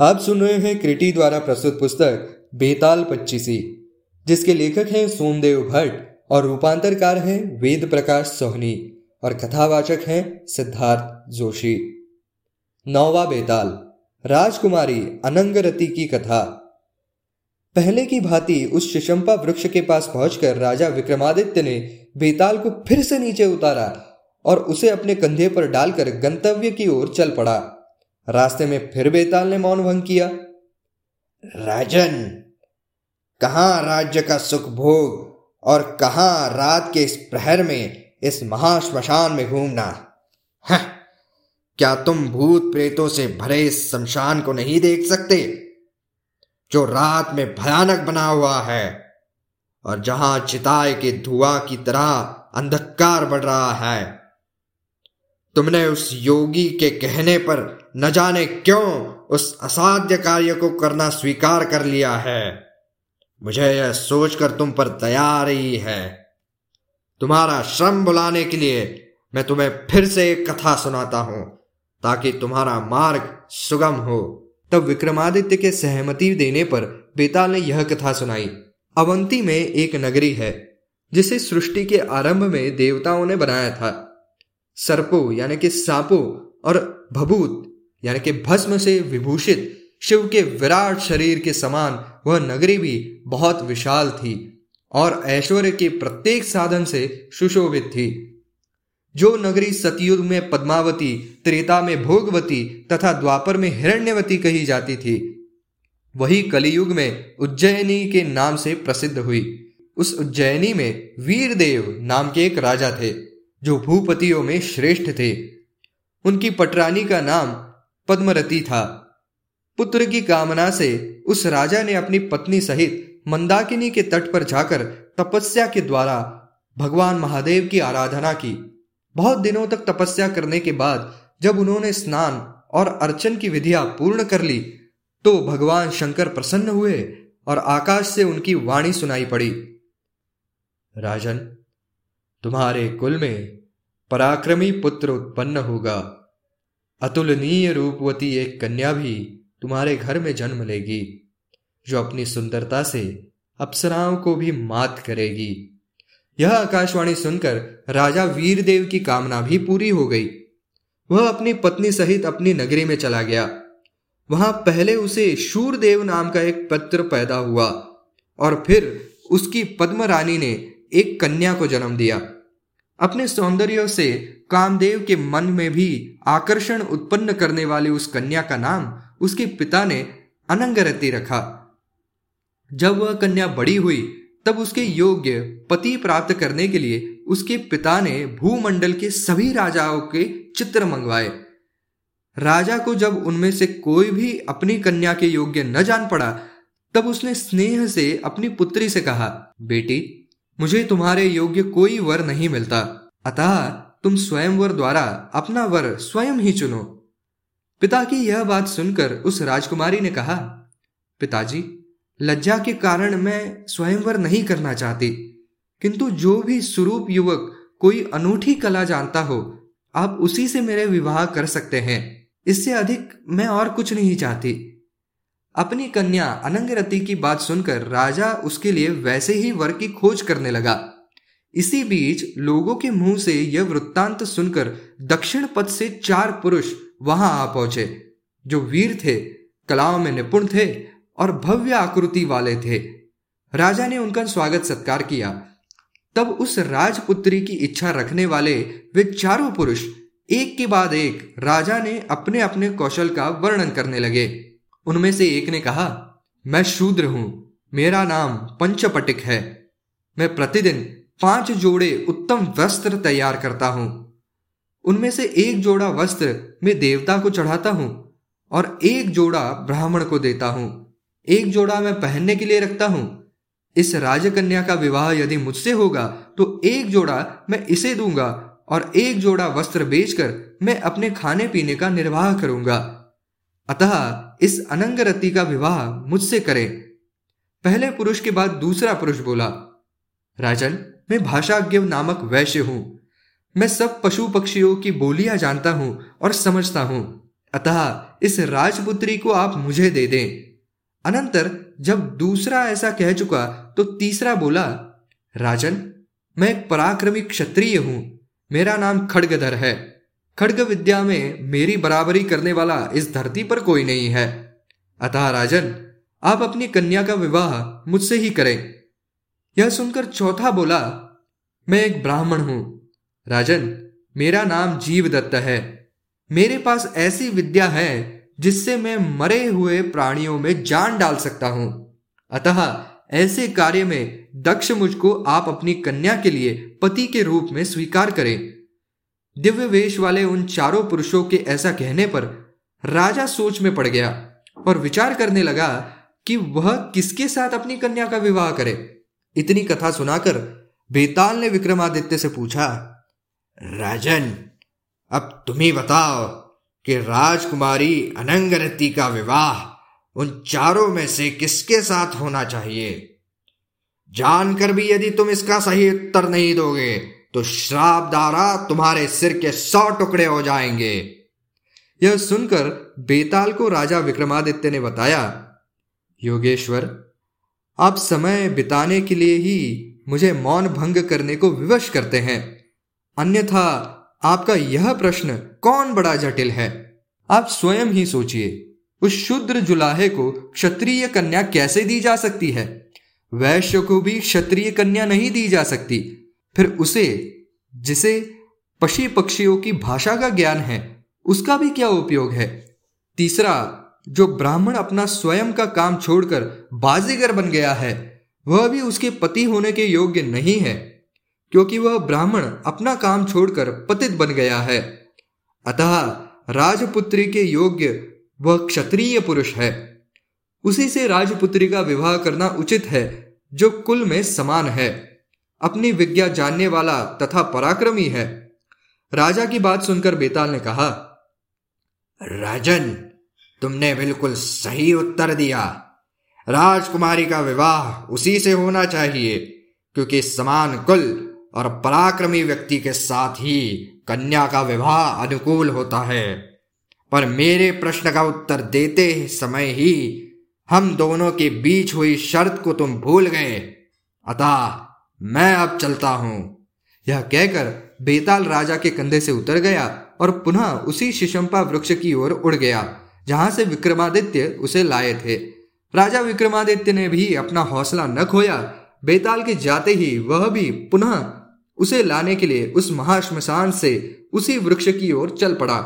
आप सुन रहे हैं क्रिटी द्वारा प्रस्तुत पुस्तक बेताल पच्चीसी, जिसके लेखक हैं सोमदेव भट्ट और रूपांतरकार हैं वेद प्रकाश सोहनी और कथावाचक हैं सिद्धार्थ जोशी। नौवा बेताल, राजकुमारी अनंगरति की कथा। पहले की भांति उस शिशंपा वृक्ष के पास पहुंचकर राजा विक्रमादित्य ने बेताल को फिर से नीचे उतारा और उसे अपने कंधे पर डालकर गंतव्य की ओर चल पड़ा। रास्ते में फिर बेताल ने मौन भंग किया। राजन, कहा राज्य का सुख भोग और कहा रात के इस प्रहर में, इस महाश्मशान में घूमना? क्या तुम भूत प्रेतों से भरे इस शमशान को नहीं देख सकते? जो रात में भयानक बना हुआ है और जहाँ चिताए के धुआँ की तरह अंधकार बढ़ रहा है। तुमने उस योगी के कहने पर न जाने क्यों उस असाध्य कार्य को करना स्वीकार कर लिया है? मुझे यह सोचकर तुम पर दया आ रही है। तुम्हारा श्रम बुलाने के लिए मैं तुम्हें फिर से एक कथा सुनाता हूँ, ताकि तुम्हारा मार्ग सुगम हो। तब विक्रमादित्य के सहमति देने पर बेताल ने यह कथा सुनाई। अवंती में एक नगरी है, जिसे सृष्टि के आरंभ में देवताओं ने बनाया था। सर्पो, यानी कि सापो, और भभूत, यानी कि भस्म से विभूषित, शिव के विराट शरीर के समान वह नगरी भी बहुत विशाल थी, और ऐश्वर्य के प्रत्येक साधन से सुशोभित थी। जो नगरी सतयुग में पद्मावती, त्रेता में भोगवती, तथा द्वापर में हिरण्यवती कही जाती थी, वही कलियुग में उज्जैनी के नाम से प्रसिद्ध हुई। उस उज्जैनी में वीरदेव नाम के एक राजा थे। जो भूपतियों में श्रेष्ठ थे। उनकी पटरानी का नाम पद्मरती था। पुत्र की कामना से उस राजा ने अपनी पत्नी सहित मंदाकिनी के तट पर जाकर तपस्या के द्वारा भगवान महादेव की आराधना की। बहुत दिनों तक तपस्या करने के बाद जब उन्होंने स्नान और अर्चन की विधियाँ पूर्ण कर ली तो भगवान शंकर प्रसन्न हुए और आकाश से उनकी वाणी सुनाई पड़ी। राजन, तुम्हारे कुल में पराक्रमी पुत्र उत्पन्न होगा। अतुलनीय रूपवती एक कन्या भी तुम्हारे घर में जन्म लेगी, जो अपनी सुंदरता से अप्सराओं को भी मात करेगी। यह आकाशवाणी सुनकर राजा वीरदेव की कामना भी पूरी हो गई। वह अपनी पत्नी सहित अपनी नगरी में चला गया। वहाँ पहले उसे शूरदेव नाम का एक पत्र पैदा हुआ और फिर उसकी पद्म रानी ने एक कन्या को जन्म दिया। अपने सौंदर्य से कामदेव के मन में भी आकर्षण उत्पन्न करने वाली उस कन्या का नाम उसके पिता ने अनंगरति रखा। जब वह कन्या बड़ी हुई, तब उसके योग्य पति प्राप्त करने के लिए उसके पिता ने भूमंडल के सभी राजाओं के चित्र मंगवाए। राजा को जब उनमें से कोई भी अपनी कन्या के योग्य न जान पड़ा, तब उसने स्नेह से अपनी पुत्री से कहा, बेटी मुझे तुम्हारे योग्य कोई वर नहीं मिलता। अतः तुम स्वयं वर द्वारा अपना वर स्वयं ही चुनो। पिता की यह बात सुनकर उस राजकुमारी ने कहा, पिताजी, लज्जा के कारण मैं स्वयंवर नहीं करना चाहती। किंतु जो भी स्वरूप युवक कोई अनूठी कला जानता हो, आप उसी से मेरे विवाह कर सकते हैं। इससे अधिक मैं और कुछ नहीं चाहती। अपनी कन्या अनंगरति की बात सुनकर राजा उसके लिए वैसे ही वर की खोज करने लगा। इसी बीच लोगों के मुँह से यह वृत्तांत सुनकर दक्षिण पथ से चार पुरुष वहाँ आ पहुँचे, जो वीर थे, कलाओं में निपुण थे और भव्य आकृति वाले थे। राजा ने उनका स्वागत सत्कार किया। तब उस राजपुत्री की इच्छा रखने वाले वे चारों पुरुष एक के बाद एक राजा ने अपने अपने कौशल का वर्णन करने लगे। उनमें से एक ने कहा, मैं शूद्र हूँ, मेरा नाम पंचपटिक है। मैं प्रतिदिन पाँच जोड़े उत्तम वस्त्र तैयार करता हूँ। उनमें से एक जोड़ा वस्त्र मैं देवता को चढ़ाता हूँ और एक जोड़ा ब्राह्मण को देता हूँ। एक जोड़ा मैं पहनने के लिए रखता हूँ। इस राजकन्या का विवाह यदि मुझसे होगा तो एक जोड़ा मैं इसे दूँगा और एक जोड़ा वस्त्र बेचकर मैं अपने खाने पीने का निर्वाह करूँगा। अतः इस अनंगरति का विवाह मुझसे करें। पहले पुरुष के बाद दूसरा पुरुष बोला, राजन, मैं भाषाज्ञ नामक वैश्य हूँ। मैं सब पशु पक्षियों की बोलियाँ जानता हूँ और समझता हूँ। अतः इस राजपुत्री को आप मुझे दे दें। अनंतर जब दूसरा ऐसा कह चुका तो तीसरा बोला, राजन, मैं एक पराक्रमी क्षत्रिय हूँ। मेरा नाम खड़गधर है। खड़ग विद्या में मेरी बराबरी करने वाला इस धरती पर कोई नहीं है। अतः राजन, आप अपनी कन्या का विवाह मुझसे ही करें। यह सुनकर चौथा बोला, मैं एक ब्राह्मण हूँ। राजन, मेरा नाम जीव दत्त है। मेरे पास ऐसी विद्या है जिससे मैं मरे हुए प्राणियों में जान डाल सकता हूँ। अतः ऐसे कार्य में दक्ष मुझको आप अपनी कन्या के लिए पति के रूप में स्वीकार करें। दिव्य वेश वाले उन चारों पुरुषों के ऐसा कहने पर राजा सोच में पड़ गया और विचार करने लगा कि वह किसके साथ अपनी कन्या का विवाह करे। इतनी कथा सुनाकर बेताल ने विक्रमादित्य से पूछा, राजन, अब तुम ही बताओ कि राजकुमारी अनंगरती का विवाह उन चारों में से किसके साथ होना चाहिए? जानकर भी यदि तुम इसका सही उत्तर नहीं दोगे तो श्राप द्वारा तुम्हारे सिर के सौ टुकड़े हो जाएँगे। यह सुनकर बेताल को राजा विक्रमादित्य ने बताया, योगेश्वर, आप समय बिताने के लिए ही मुझे मौन भंग करने को विवश करते हैं। अन्यथा आपका यह प्रश्न कौन बड़ा जटिल है? आप स्वयं ही सोचिए, उस शुद्र जुलाहे को क्षत्रिय कन्या कैसे दी जा सकती है? वैश्य को भी क्षत्रिय कन्या नहीं दी जा सकती। फिर उसे, जिसे पशु पक्षियों की भाषा का ज्ञान है, उसका भी क्या उपयोग है? तीसरा, जो ब्राह्मण अपना स्वयं का काम छोड़कर बाजीगर बन गया है, वह भी उसके पति होने के योग्य नहीं है, क्योंकि वह ब्राह्मण अपना काम छोड़कर पतित बन गया है। अतः राजपुत्री के योग्य वह क्षत्रिय पुरुष है। उसी से राजपुत्री का विवाह करना उचित है, जो कुल में समान है। अपनी विज्ञा जानने वाला तथा पराक्रमी है। राजा की बात सुनकर बेताल ने कहा, राजन, तुमने बिल्कुल सही उत्तर दिया। राजकुमारी का विवाह उसी से होना चाहिए, क्योंकि समान कुल और पराक्रमी व्यक्ति के साथ ही कन्या का विवाह अनुकूल होता है। पर मेरे प्रश्न का उत्तर देते समय ही हम दोनों के बीच हुई शर्त को तुम भूल गए। अतः मैं अब चलता हूँ। यह कहकर बेताल राजा के कंधे से उतर गया और पुनः उसी शिशंपा वृक्ष की ओर उड़ गया, जहाँ से विक्रमादित्य उसे लाए थे। राजा विक्रमादित्य ने भी अपना हौसला न खोया। बेताल के जाते ही वह भी पुनः उसे लाने के लिए उस महाश्मशान से उसी वृक्ष की ओर चल पड़ा।